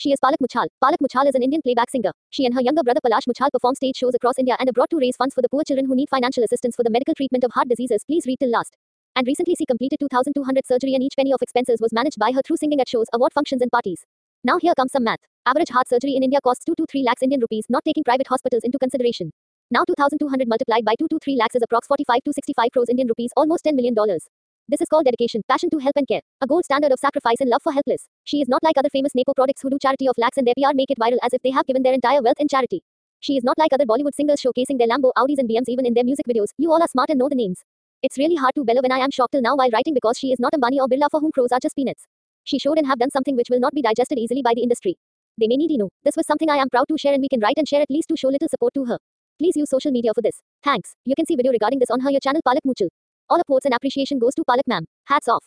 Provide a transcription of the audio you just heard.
She is Palak Muchhal. Palak Muchhal is an Indian playback singer. She and her younger brother Palash Muchhal perform stage shows across India and abroad to raise funds for the poor children who need financial assistance for the medical treatment of heart diseases. Please read till last. And recently she completed 2200 surgery and each penny of expenses was managed by her through singing at shows, award functions and parties. Now here comes some math. Average heart surgery in India costs 2 to 3 lakhs Indian rupees, not taking private hospitals into consideration. Now 2200 multiplied by 2 to 3 lakhs is approx 45 to 65 crores Indian rupees, almost 10 million dollars. This is called dedication, passion to help and care. A gold standard of sacrifice and love for helpless. She is not like other famous nepo products who do charity of lakhs and their PR make it viral as if they have given their entire wealth in charity. She is not like other Bollywood singers showcasing their Lambo, Audis and BMs even in their music videos. You all are smart and know the names. It's really hard to bellow when I am shocked till now while writing because she is not Ambani or Birla for whom crores are just peanuts. She showed and have done something which will not be digested easily by the industry. They may need to know. This was something I am proud to share and we can write and share at least to show little support to her. Please use social media for this. Thanks. You can see video regarding this on her your channel Palak Muchhal. All upwards and appreciation goes to Palak ma'am. Hats off.